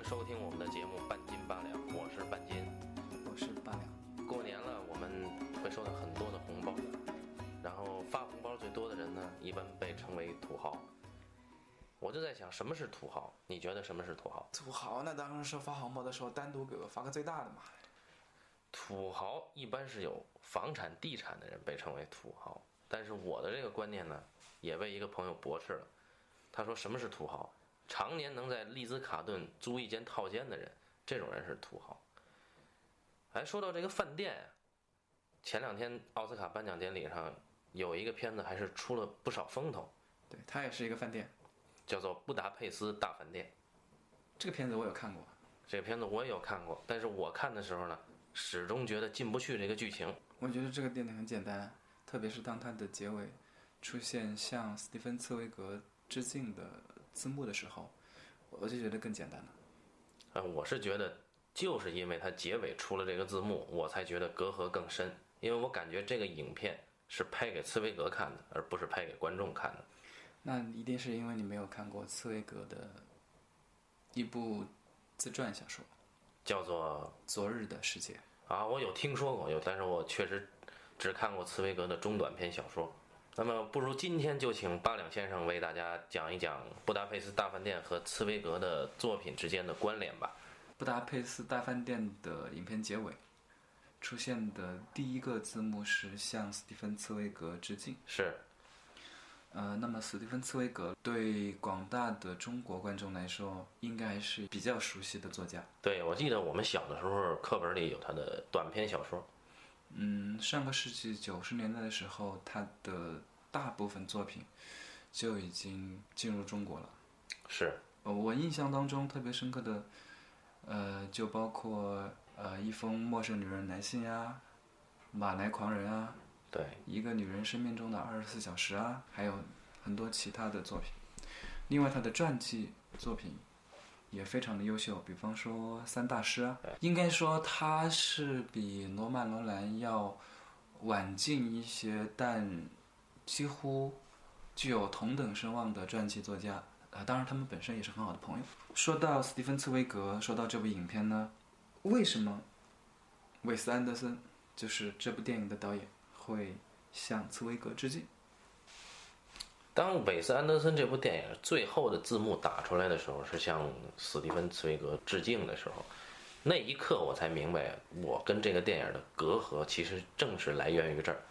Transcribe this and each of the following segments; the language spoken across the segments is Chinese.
迎收听我们的节目《半斤八两》，我是半斤。我是八两。过年了，我们会收到很多的红包，然后发红包最多的人呢，一般被称为土豪。我就在想，什么是土豪？你觉得什么是土豪？土豪那当然是发红包的时候单独给我发个最大的嘛。土豪一般是有房产、地产的人被称为土豪，但是我的这个观念呢，也被一个朋友驳斥了。他说：“什么是土豪？常年能在利兹卡顿租一间套间的人，这种人是土豪。”哎，说到这个饭店呀，前两天奥斯卡颁奖典礼上有一个片子还是出了不少风头，对，它也是一个饭店。叫做《布达佩斯大饭店》。这个片子我有看过，这个片子我也有看过，但是我看的时候呢，始终觉得进不去这个剧情。我觉得这个电影很简单，特别是当它的结尾出现向斯蒂芬茨威格致敬的字幕的时候，我就觉得更简单了。啊，我是觉得，就是因为它结尾出了这个字幕，我才觉得隔阂更深。因为我感觉这个影片是拍给茨威格看的，而不是拍给观众看的。那一定是因为你没有看过茨威格的一部自传小说，叫做《昨日的世界》啊，我有听说过，有，但是我确实只看过茨威格的中短篇小说。那么，不如今天就请八两先生为大家讲一讲《布达佩斯大饭店》和茨威格的作品之间的关联吧。《布达佩斯大饭店》的影片结尾出现的第一个字幕是向斯蒂芬茨威格致敬。是，呃，那么斯蒂芬茨威格对广大的中国观众来说，应该是比较熟悉的作家。对，我记得我们小的时候课本里有他的短篇小说。嗯，上个世纪九十年代的时候，他的大部分作品就已经进入中国了。是，呃，我印象当中特别深刻的，呃，就包括呃一封陌生女人来信呀，马来狂人啊，对，一个女人生命中的二十四小时啊，还有很多其他的作品。另外，他的传记作品也非常的优秀，比方说《三大师》啊，应该说他是比罗曼·罗兰要晚近一些，但几乎具有同等声望的传记作家啊。当然，他们本身也是很好的朋友。说到斯蒂芬·茨威格，说到这部影片呢，为什么韦斯·安德森就是这部电影的导演会向茨威格致敬？当韦斯安德森这部电影最后的字幕打出来的时候，是向史蒂芬茨威格致敬的时候，那一刻我才明白，我跟这个电影的隔阂其实正是来源于这儿。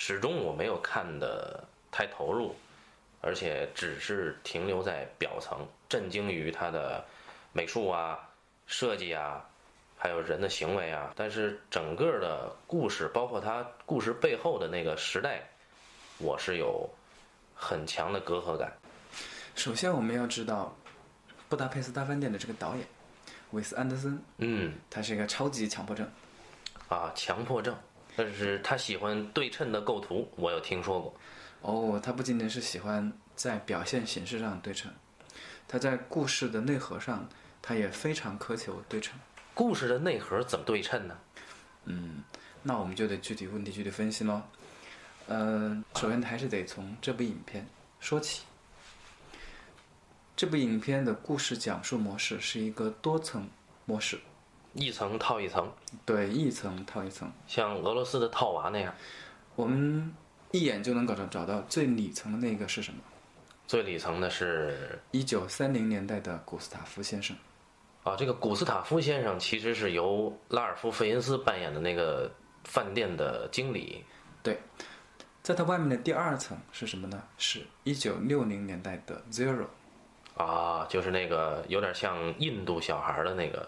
始终我没有看的太投入，而且只是停留在表层，震惊于它的美术啊、设计啊，还有人的行为啊。但是整个的故事，包括它故事背后的那个时代，我是有。很强的隔阂感。首先，我们要知道《布达佩斯大饭店》的这个导演韦斯·安德森，嗯，他是一个超级强迫症啊，强迫症。但是他喜欢对称的构图，我有听说过。哦，他不仅仅是喜欢在表现形式上对称，他在故事的内核上，他也非常苛求对称。故事的内核怎么对称呢？嗯，那我们就得具体问题具体分析喽。呃，首先还是得从这部影片说起。这部影片的故事讲述模式是一个多层模式，一层套一层，对，一层套一层，像俄罗斯的套娃那样。我们一眼就能搞到找到最里层的那个是什么？最里层的是一九三零年代的古斯塔夫先生。啊，这个古斯塔夫先生其实是由拉尔夫·费因斯扮演的那个饭店的经理。对。在他外面的第二层是什么呢？是一九六零年代的 Zero，啊，就是那个有点像印度小孩的那个，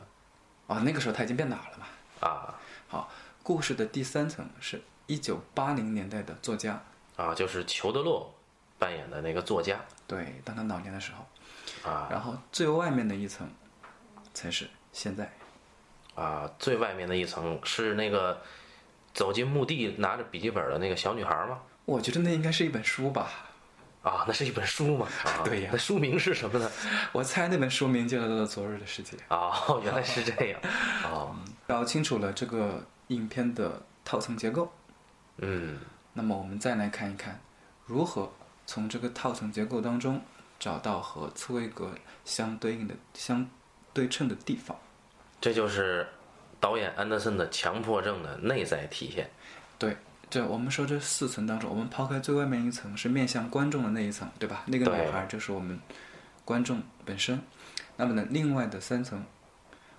啊，那个时候他已经变老了嘛。啊，好，故事的第三层是一九八零年代的作家，啊，就是裘德洛扮演的那个作家。对，当他老年的时候，啊，然后最外面的一层才是现在，啊，最外面的一层是那个。走进墓地拿着笔记本的那个小女孩吗？我觉得那应该是一本书吧。啊，那是一本书嘛？啊，对呀。那书名是什么呢？我猜那本书名叫做《昨日的世界》。哦，原来是这样。哦，搞清楚了这个影片的套层结构。嗯。那么我们再来看一看，如何从这个套层结构当中找到和茨威格相对应的、相对称的地方。这就是导演安德森的强迫症的内在体现。对，这我们说这四层当中，我们抛开最外面一层是面向观众的那一层，对吧？那个女孩就是我们观众本身。那么呢，另外的三层，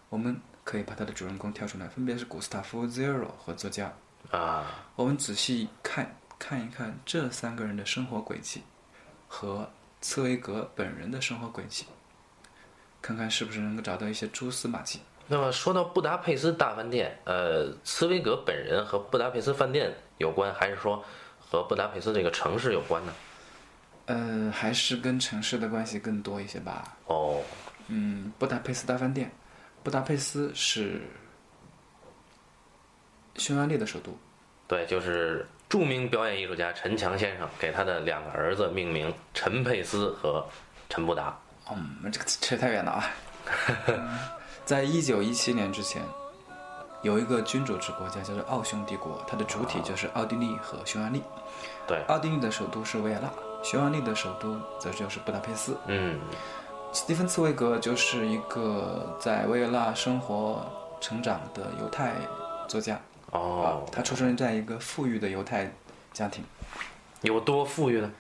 我们可以把它的主人公挑出来，分别是古斯塔夫 Zero 和作家。啊，我们仔细看看一看这三个人的生活轨迹和茨威格本人的生活轨迹，看看是不是能够找到一些蛛丝马迹。那么说到布达佩斯大饭店，呃，茨威格本人和布达佩斯饭店有关，还是说和布达佩斯这个城市有关呢？呃，还是跟城市的关系更多一些吧。哦，嗯，布达佩斯大饭店，布达佩斯是匈牙利的首都。对，就是著名表演艺术家陈强先生给他的两个儿子命名陈佩斯和陈布达。嗯，这个扯太远了啊。嗯在一九一七年之前，有一个君主制国家叫做奥匈帝国，它的主体就是奥地利和匈牙利。对，奥地利的首都是维也纳，匈牙利的首都则就是布达佩斯。嗯，斯蒂芬·茨威格就是一个在维也纳生活成长的犹太作家。哦啊，，他出生在一个富裕的犹太家庭。有多富裕呢？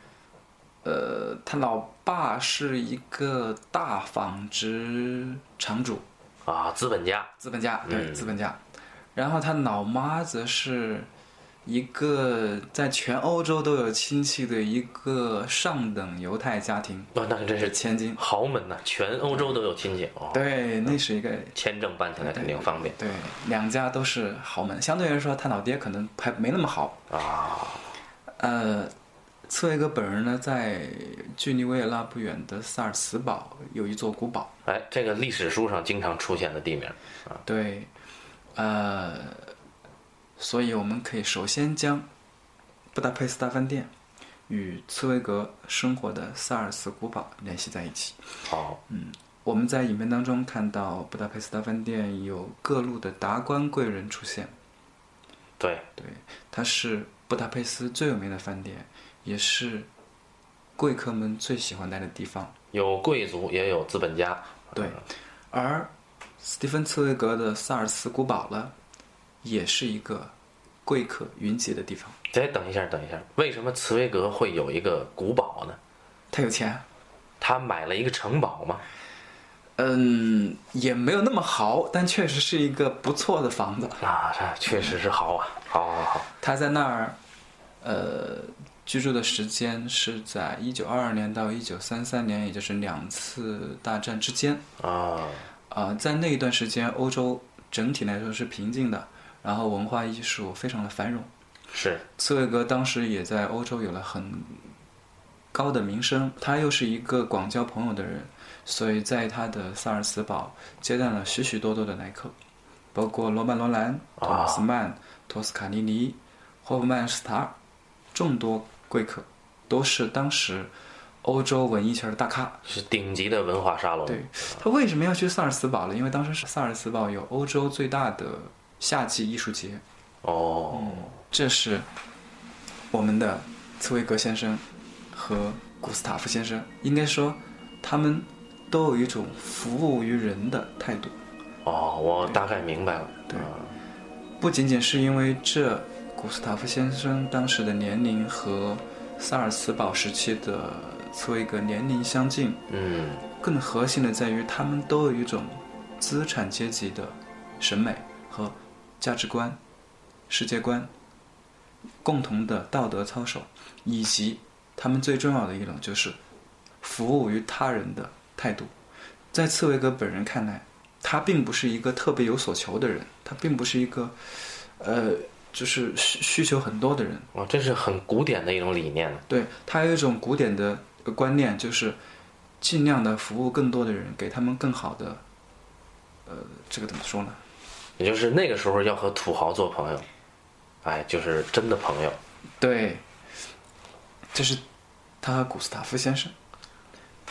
呃，他老爸是一个大纺织厂主，啊，资本家。资本家，对，嗯资本家。然后他老妈则是一个在全欧洲都有亲戚的一个上等犹太家庭哦，那真是千金。豪门呐，全欧洲都有亲戚哦。对，那是一个签证办起来肯定方便对，两家都是豪门。相对来说，他老爹可能还没那么好。啊。呃，茨威格本人呢，在距离维也纳不远的萨尔茨堡有一座古堡。哎，这个历史书上经常出现的地名啊。对，呃，所以我们可以首先将布达佩斯大饭店与茨威格生活的萨尔茨古堡联系在一起。好，嗯我们在影片当中看到布达佩斯大饭店有各路的达官贵人出现，对，对，它是布达佩斯最有名的饭店，也是贵客们最喜欢待的地方。有贵族也有资本家。对，而斯蒂芬·茨威格的萨尔茨古堡了，也是一个贵客云集的地方。哎，等一下，等一下，为什么茨威格会有一个古堡呢？他有钱，他买了一个城堡吗？嗯，也没有那么豪，但确实是一个不错的房子。啊，这确实是豪啊！好好好，他在那儿，呃，居住的时间是在一九二二年到一九三三年，也就是两次大战之间。啊，啊、在那一段时间，欧洲整体来说是平静的，然后文化艺术非常的繁荣。是茨威格当时也在欧洲有了很高的名声，他又是一个广交朋友的人，所以在他的萨尔茨堡接待了许许多多的来客，包括罗曼·罗兰、托马斯曼、托斯卡尼尼、霍夫曼斯塔尔，众多贵客，都是当时欧洲文艺圈的大咖。是顶级的文化沙龙。对他为什么要去萨尔茨堡呢？因为当时是萨尔茨堡有欧洲最大的夏季艺术节，哦，这是我们的茨威格先生和古斯塔夫先生，应该说他们都有一种服务于人的态度。哦，我大概明白了。对啊不仅仅是因为这古斯塔夫先生当时的年龄和萨尔茨堡时期的茨威格年龄相近，嗯，更核心的在于他们都有一种资产阶级的审美和价值观、世界观，共同的道德操守，以及他们最重要的一种就是服务于他人的态度。在茨威格本人看来，他并不是一个特别有所求的人，他并不是一个，呃，就是需需求很多的人。哦，这是很古典的一种理念。对他有一种古典的呃观念，就是尽量的服务更多的人，给他们更好的，呃，这个怎么说呢？也就是那个时候要和土豪做朋友，哎，就是真的朋友。对，这是他和古斯塔夫先生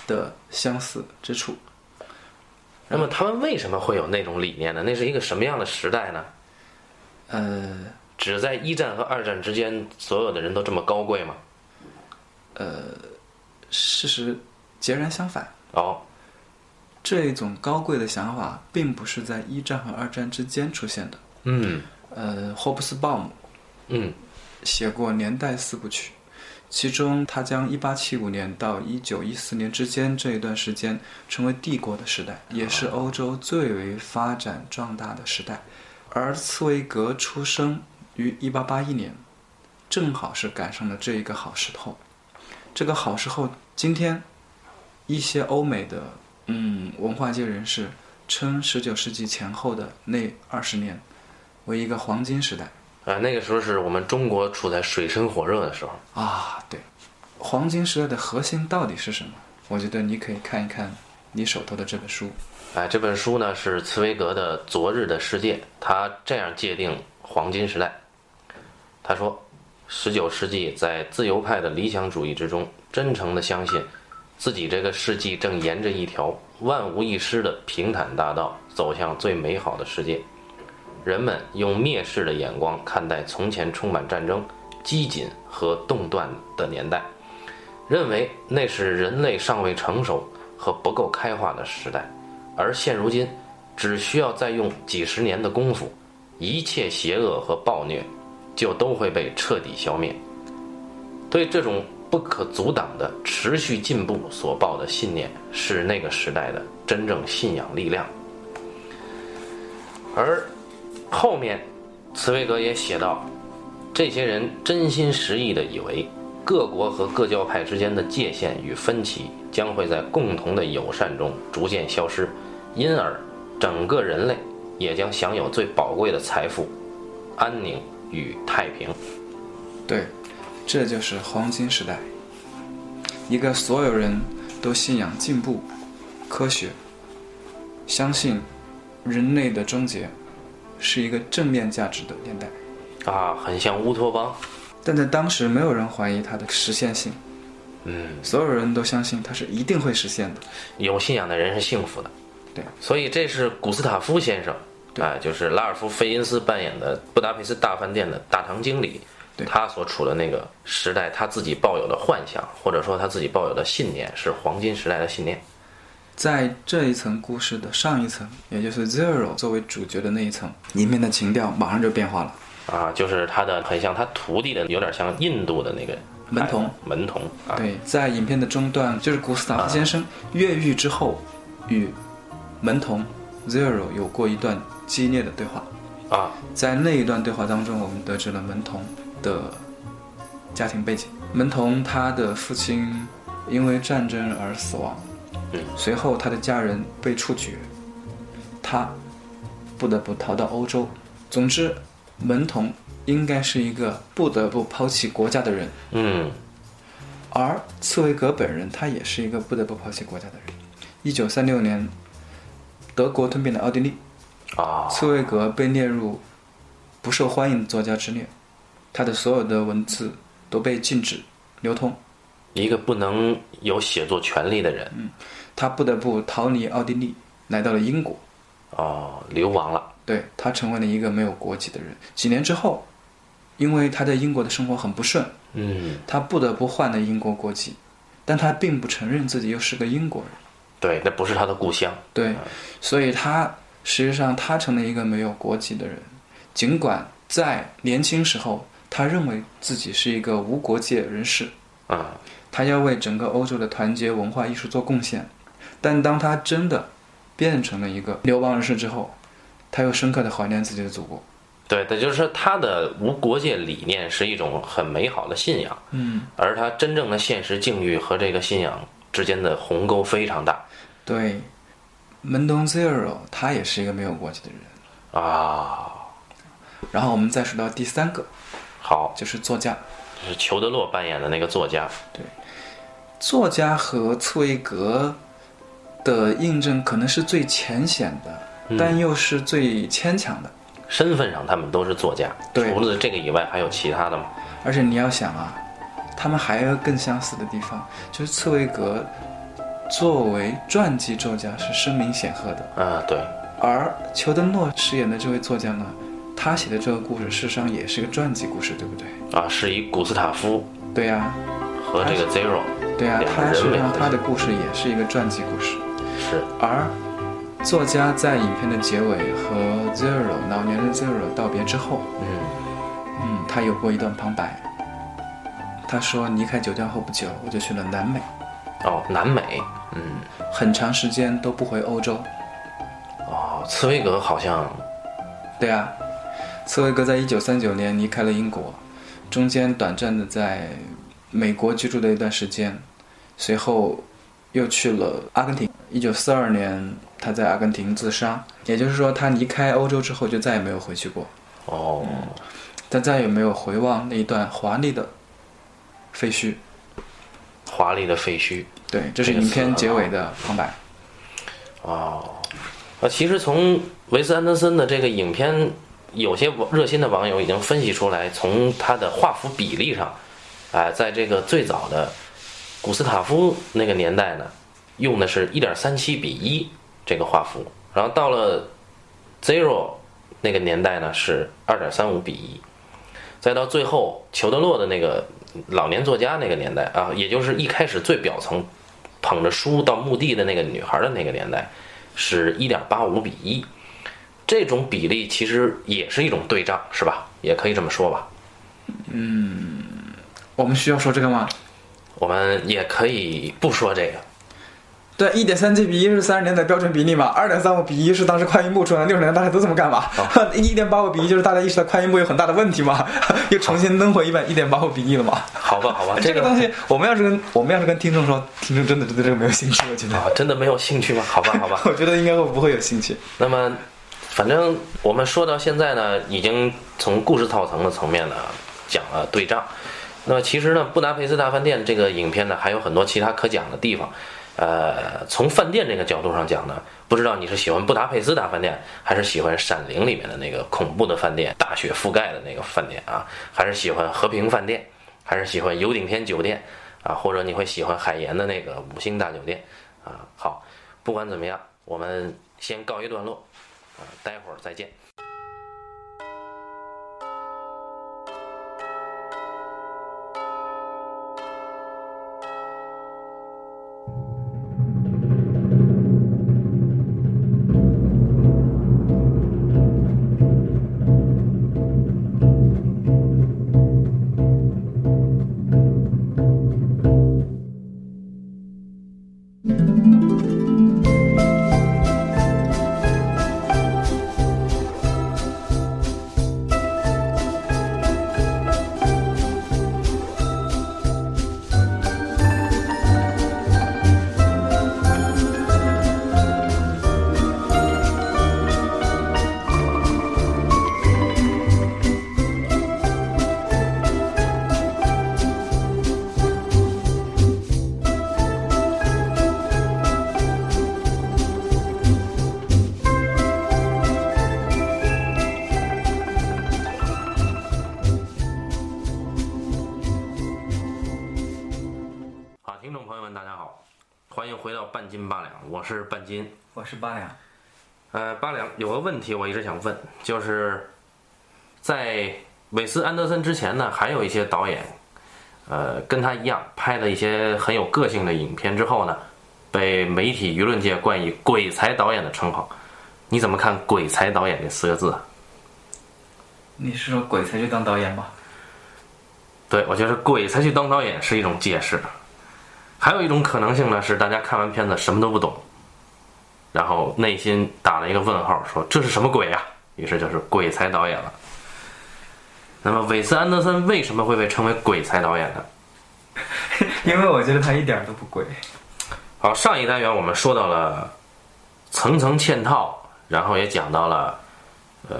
的相似之处。那么他们为什么会有那种理念呢？那是一个什么样的时代呢？呃只在一战和二战之间，所有的人都这么高贵吗？呃，事实截然相反。哦，这一种高贵的想法，并不是在一战和二战之间出现的。嗯呃，霍布斯鲍姆嗯写过《年代四部曲》，其中他将1875年到1914年之间这一段时间称为帝国的时代，也是欧洲最为发展壮大的时代。而茨威格出生于1881年，正好是赶上了这一个好时候。这个好时候，今天一些欧美的嗯文化界人士称十九世纪前后的那二十年为一个黄金时代。啊，那个时候是我们中国处在水深火热的时候。啊，对，黄金时代的核心到底是什么？我觉得你可以看一看你手头的这本书。哎，这本书呢是茨威格的《昨日的世界》，他这样界定黄金时代。他说，十九世纪在自由派的理想主义之中，真诚地相信自己这个世纪正沿着一条万无一失的平坦大道走向最美好的世界。人们用蔑视的眼光看待从前充满战争、机警和动乱的年代，认为那是人类尚未成熟和不够开化的时代。而现如今，只需要再用几十年的功夫，一切邪恶和暴虐就都会被彻底消灭。对这种不可阻挡的持续进步所抱的信念，是那个时代的真正信仰力量。而后面，茨威格也写道，这些人真心实意地以为，各国和各教派之间的界限与分歧将会在共同的友善中逐渐消失，因而整个人类也将享有最宝贵的财富——安宁与太平。对，这就是黄金时代，一个所有人都信仰进步、科学，相信人类的终结是一个正面价值的年代。啊，很像乌托邦。但在当时，没有人怀疑它的实现性，嗯，所有人都相信它是一定会实现的。有信仰的人是幸福的。对，所以这是古斯塔夫先生，啊，就是拉尔夫·费因斯扮演的布达佩斯大饭店的大堂经理，对他所处的那个时代，他自己抱有的幻想，或者说他自己抱有的信念，是黄金时代的信念。在这一层故事的上一层，也就是 Zero 作为主角的那一层，里面的情调马上就变化了。啊，就是他的很像他徒弟的，有点像印度的那个门童门童啊，对，在影片的中段，就是古斯塔夫先生越狱之后，与门童 Zero 有过一段激烈的对话。啊，在那一段对话当中，我们得知了门童的家庭背景。门童他的父亲因为战争而死亡，嗯，随后他的家人被处决，他不得不逃到欧洲。总之，门童应该是一个不得不抛弃国家的人，嗯而茨威格本人他也是一个不得不抛弃国家的人。一九三六年，德国吞并了奥地利，啊，茨威格被列入不受欢迎的作家之列，他的所有的文字都被禁止流通，一个不能有写作权利的人，嗯他不得不逃离奥地利，来到了英国。哦，流亡了，对他成为了一个没有国籍的人。几年之后，因为他在英国的生活很不顺，嗯，他不得不换了英国国籍，但他并不承认自己又是个英国人。对，那不是他的故乡，对，所以他实际上他成了一个没有国籍的人。尽管在年轻时候，他认为自己是一个无国界人士，啊，他要为整个欧洲的团结文化艺术做贡献。但当他真的变成了一个流亡人士之后，他又深刻的怀念自己的祖国。对，也就是说他的无国界理念是一种很美好的信仰，嗯，而他真正的现实境遇和这个信仰之间的鸿沟非常大对，门东 Zero 他也是一个没有国籍的人。啊。然后我们再说到第三个，好，就是作家。就是裘德洛扮演的那个作家，对作家和茨威格的印证可能是最浅显的，但又是最牵强的。身份上他们都是作家，对除了这个以外还有其他的吗？而且你要想啊，他们还有更相似的地方，就是茨威格作为传记作家是声名显赫的，啊，对，而裘德诺饰演的这位作家呢，他写的这个故事事实上也是个传记故事，对不对？啊，是以古斯塔夫对呀、和这个 Zero 对呀、两个他实际上他的故事也是一个传记故事。是，而作家在影片的结尾和 Zero 老年人 Zero 道别之后，嗯嗯，他有过一段旁白。他说离开酒店后不久，我就去了南美，哦，南美，嗯，很长时间都不回欧洲。哦，茨威格好像，对啊，茨威格在一九三九年离开了英国，中间短暂的在美国居住了一段时间，随后又去了阿根廷。一九四二年，他在阿根廷自杀，也就是说，他离开欧洲之后就再也没有回去过。哦，他再也没有回望那一段华丽的废墟。华丽的废墟。对，这是影片结尾的旁白。哦，呃，其实从维斯安德森的这个影片，有些热心的网友已经分析出来，从他的画幅比例上，哎、在这个最早的古斯塔夫那个年代呢，用的是一点三七比一这个画幅，然后到了 Zero 那个年代呢是二点三五比一，再到最后裘德洛的那个老年作家那个年代啊，也就是一开始最表层捧着书到墓地的那个女孩的那个年代，是一点八五比一。这种比例其实也是一种对仗，是吧？也可以这么说吧。嗯我们需要说这个吗？我们也可以不说这个。对，一点三七比一是三十年代标准比例嘛，二点三五比一是当时快银幕出来，六十年代大家都这么干嘛？一点八五比一就是大家意识到快银幕有很大的问题嘛，又重新登回一百一点八五比一了嘛。好吧，好吧，这个这个东西，我们要是跟我们要是跟听众说，听众真的对这个没有兴趣，我觉得，啊，真的没有兴趣吗？好吧，好吧。我觉得应该会不会有兴趣。那么，反正我们说到现在呢，已经从故事套层的层面呢讲了对仗。那么其实呢，《布达佩斯大饭店》这个影片呢，还有很多其他可讲的地方。呃，从饭店这个角度上讲呢，不知道你是喜欢布达佩斯大饭店，还是喜欢《闪灵》里面的那个恐怖的饭店，大雪覆盖的那个饭店啊，还是喜欢和平饭店，还是喜欢游顶天酒店啊，或者你会喜欢海盐的那个五星大酒店啊？好，不管怎么样，我们先告一段落。啊，待会儿再见。欢迎回到半斤八两，我是半斤。我是八两，呃，八两有个问题我一直想问，就是在韦斯安德森之前呢，还有一些导演，呃，跟他一样拍了一些很有个性的影片之后呢，被媒体舆论界冠以“鬼才导演”的称号。你怎么看“鬼才导演”这四个字啊？你是说鬼才去当导演吗？对，我觉得“鬼才去当导演”是一种解释。还有一种可能性呢，是大家看完片子什么都不懂，然后内心打了一个问号，说这是什么鬼呀、于是就是鬼才导演了。那么韦斯安德森为什么会被称为鬼才导演呢？因为我觉得他一点儿都不鬼。好，上一单元我们说到了层层嵌套，然后也讲到了，呃，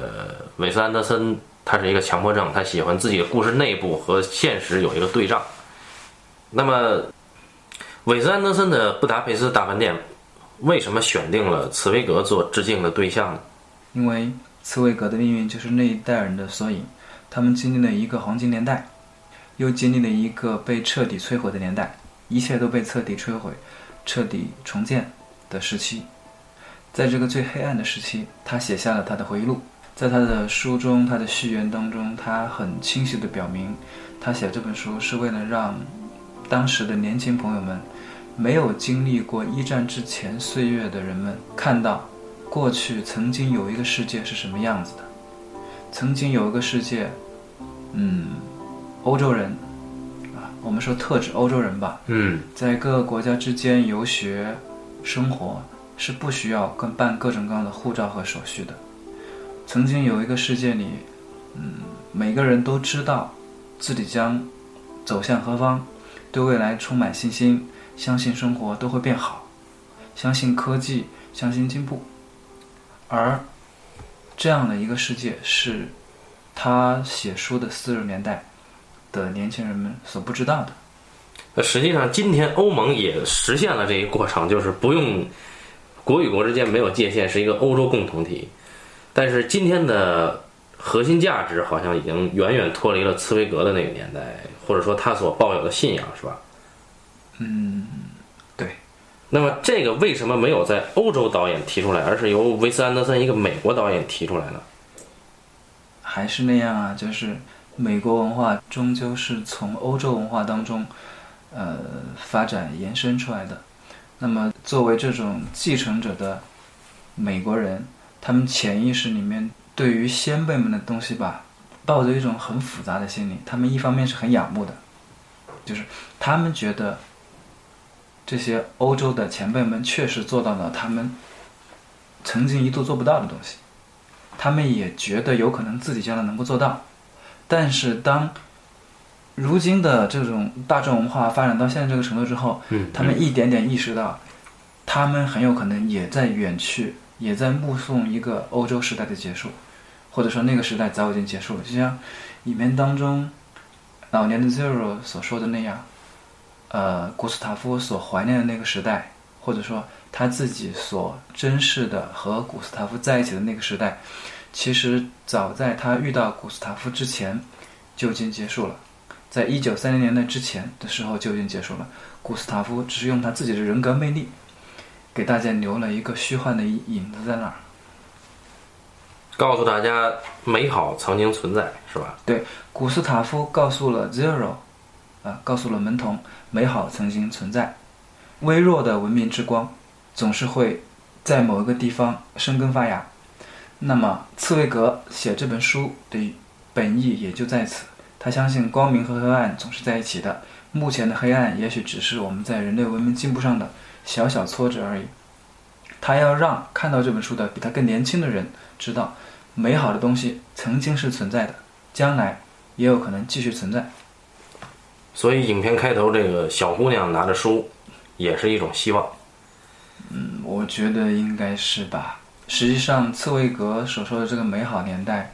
韦斯安德森他是一个强迫症，他喜欢自己的故事内部和现实有一个对仗。那么，韦斯安德森的《布达佩斯大饭店》为什么选定了茨威格做致敬的对象呢？因为茨威格的命运就是那一代人的缩影，他们经历了一个黄金年代，又经历了一个被彻底摧毁的年代，一切都被彻底摧毁、彻底重建的时期。在这个最黑暗的时期，他写下了他的回忆录。在他的书中，他的序言当中，他很清晰地表明，他写这本书是为了让当时的年轻朋友们没有经历过一战之前岁月的人们看到，过去曾经有一个世界是什么样子的，曾经有一个世界，嗯，欧洲人，啊，我们说特指欧洲人吧，嗯，在各个国家之间游学、生活是不需要跟办各种各样的护照和手续的。曾经有一个世界里，嗯，每个人都知道自己将走向何方，对未来充满信心，相信生活都会变好，相信科技，相信进步。而这样的一个世界是他写书的四十年代的年轻人们所不知道的。那实际上，今天欧盟也实现了这一过程，就是不用国与国之间没有界限，是一个欧洲共同体。但是今天的核心价值好像已经远远脱离了茨威格的那个年代，或者说他所抱有的信仰，是吧？嗯，对。那么这个为什么没有在欧洲导演提出来，而是由维斯安德森一个美国导演提出来呢？还是那样啊，就是美国文化终究是从欧洲文化当中，呃，发展延伸出来的。那么作为这种继承者的美国人，他们潜意识里面对于先辈们的东西吧，抱着一种很复杂的心理。他们一方面是很仰慕的，就是他们觉得这些欧洲的前辈们确实做到了他们曾经一度做不到的东西。他们也觉得有可能自己将来能够做到，但是当如今的这种大众文化发展到现在这个程度之后，嗯，他们一点点意识到，他们很有可能也在远去，也在目送一个欧洲时代的结束，或者说那个时代早已经结束了。就像影片当中老年的 Zero 所说的那样，呃，古斯塔夫所怀念的那个时代，或者说他自己所珍视的和古斯塔夫在一起的那个时代，其实早在他遇到古斯塔夫之前就已经结束了，在一九三零年代之前的时候就已经结束了。古斯塔夫只是用他自己的人格魅力，给大家留了一个虚幻的影子在那儿。告诉大家美好曾经存在，是吧？对，古斯塔夫告诉了 Zero，啊，告诉了门童，美好曾经存在。微弱的文明之光，总是会在某一个地方生根发芽。那么，茨威格写这本书的本意也就在此。他相信光明和黑暗总是在一起的。目前的黑暗也许只是我们在人类文明进步上的小小挫折而已。他要让看到这本书的比他更年轻的人知道，美好的东西曾经是存在的，将来也有可能继续存在。所以影片开头这个小姑娘拿着书，也是一种希望。嗯，我觉得应该是吧。实际上，茨威格所说的这个美好年代，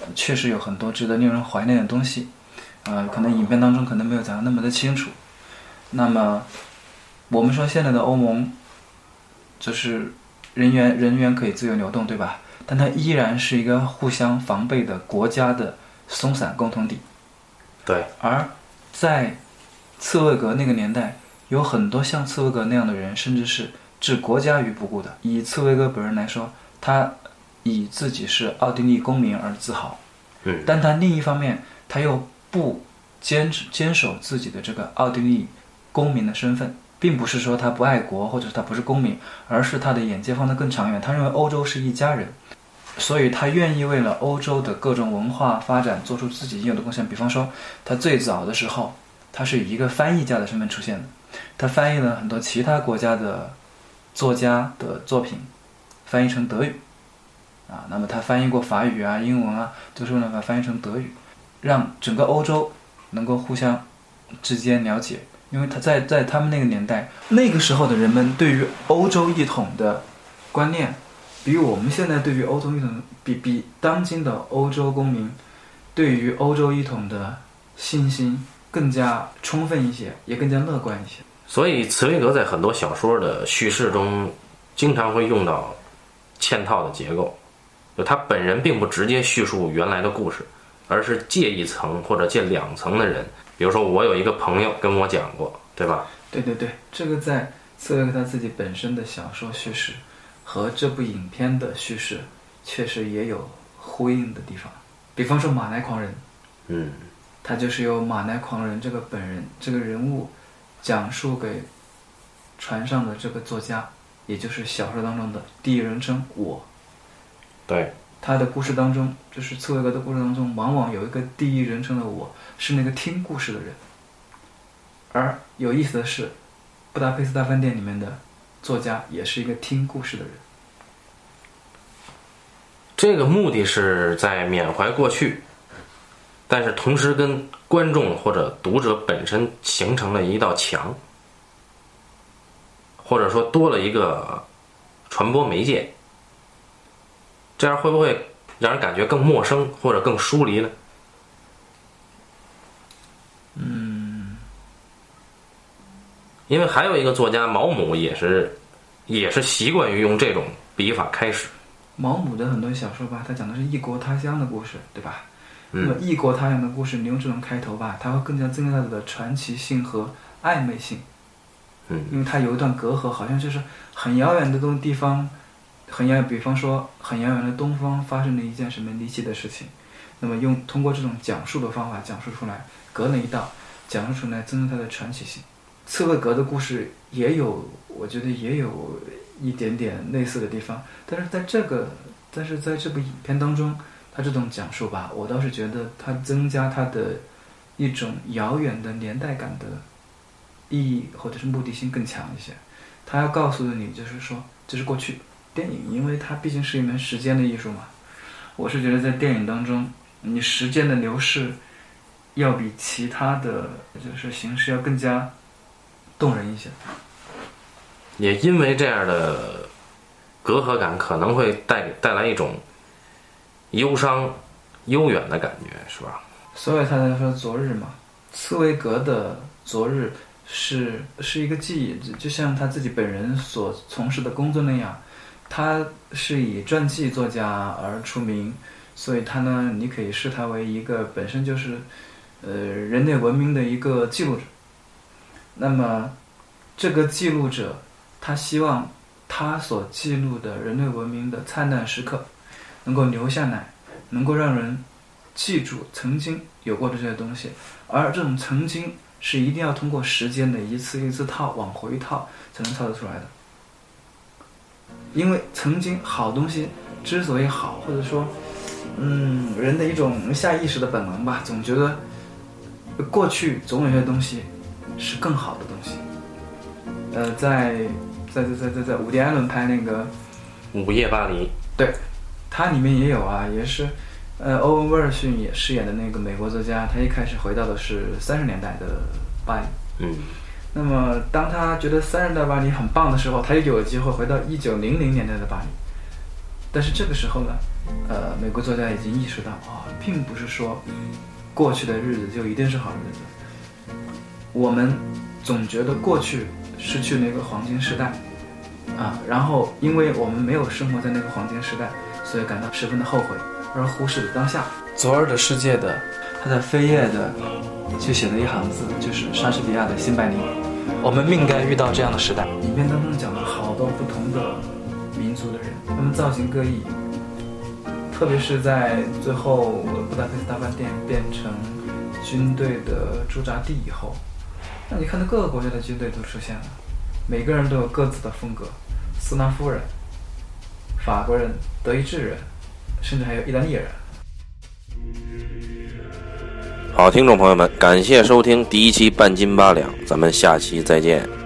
呃确实有很多值得令人怀念的东西。呃，可能影片当中可能没有讲的那么的清楚。那么，我们说现在的欧盟，就是人员人员可以自由流动，对吧？但它依然是一个互相防备的国家的松散共同体。对，而在茨威格那个年代，有很多像茨威格那样的人，甚至是置国家于不顾的。以茨威格本人来说，他以自己是奥地利公民而自豪，嗯，但他另一方面，他又不坚持坚守自己的这个奥地利公民的身份，并不是说他不爱国或者是他不是公民，而是他的眼界放得更长远。他认为欧洲是一家人，所以他愿意为了欧洲的各种文化发展做出自己应有的贡献。比方说，他最早的时候，他是以一个翻译家的身份出现的，他翻译了很多其他国家的作家的作品，翻译成德语。啊，那么他翻译过法语啊、英文啊，都是为了把它翻译成德语，让整个欧洲能够互相之间了解。因为他在在他们那个年代，那个时候的人们对于欧洲一统的观念，比我们现在对于欧洲一统，比比当今的欧洲公民对于欧洲一统的信心更加充分一些，也更加乐观一些。所以茨威格在很多小说的叙事中，经常会用到嵌套的结构，就他本人并不直接叙述原来的故事，而是借一层或者借两层的人。比如说，我有一个朋友跟我讲过，对吧？对对对，这个在茨威格他自己本身的小说叙事和这部影片的叙事确实也有呼应的地方。比方说马奈狂人，嗯，他就是由马奈狂人这个本人这个人物讲述给船上的这个作家，也就是小说当中的第一人称我。对，他的故事当中，就是茨威格的故事当中，往往有一个第一人称的我，是那个听故事的人。而有意思的是，《布达佩斯大饭店》里面的作家也是一个听故事的人。这个目的是在缅怀过去，但是同时跟观众或者读者本身形成了一道墙，或者说多了一个传播媒介，这样会不会让人感觉更陌生或者更疏离呢？因为还有一个作家毛姆也是，也是习惯于用这种笔法开始。毛姆的很多小说吧，他讲的是异国他乡的故事，对吧？那嗯么异国他乡的故事，你用这种开头吧，它会更加增加它的传奇性和暧昧性。嗯因为它有一段隔阂，好像就是很遥远的东地方，很遥远，比方说很遥远的东方发生了一件什么离奇的事情，那么用通过这种讲述的方法讲述出来，隔了一道，讲述出来，增加它的传奇性。茨威格的故事也有，我觉得也有一点点类似的地方，但是在这个，但是在这部影片当中，他这种讲述吧，我倒是觉得它增加他的一种遥远的年代感的意义或者是目的性更强一些。他要告诉你，就是说这是过去电影，因为它毕竟是一门时间的艺术嘛。我是觉得在电影当中，你时间的流逝要比其他的就是形式要更加动人一些。也因为这样的隔阂感，可能会带带来一种忧伤、悠远的感觉，是吧？所以他才说昨日嘛，茨威格的昨日是是一个记忆，就就像他自己本人所从事的工作那样，他是以传记作家而出名，所以他呢，你可以视他为一个本身就是，呃，人类文明的一个记录者。那么，这个记录者，他希望他所记录的人类文明的灿烂时刻，能够留下来，能够让人记住曾经有过的这些东西，而这种曾经是一定要通过时间的一次一次套往回套才能套得出来的。因为曾经好东西之所以好，或者说，嗯，人的一种下意识的本能吧，总觉得过去总有些东西是更好的东西。呃，在在在在在在伍迪·艾伦拍那个午夜巴黎，对它里面也有啊，也是，呃，欧文·威尔逊也饰演的那个美国作家，他一开始回到的是三十年代的巴黎。嗯，那么，当他觉得三十年代巴黎很棒的时候，他又有机会回到一九零零年代的巴黎。但是这个时候呢，呃，美国作家已经意识到啊、并不是说过去的日子就一定是好日子。我们总觉得过去失去了一个黄金时代，啊，然后因为我们没有生活在那个黄金时代，所以感到十分的后悔，而忽视了当下。左耳的世界的，他在扉页的就写了一行字，就是莎士比亚的《新白领》。我们命该遇到这样的时代。影片当中讲了好多不同的民族的人，他们造型各异，特别是在最后布达佩斯大饭店变成军队的驻扎地以后，那你看到各个国家的军队都出现了，每个人都有各自的风格，斯拉夫人、法国人、德意志人，甚至还有意大利人。好，听众朋友们，感谢收听第一期半斤八两，咱们下期再见。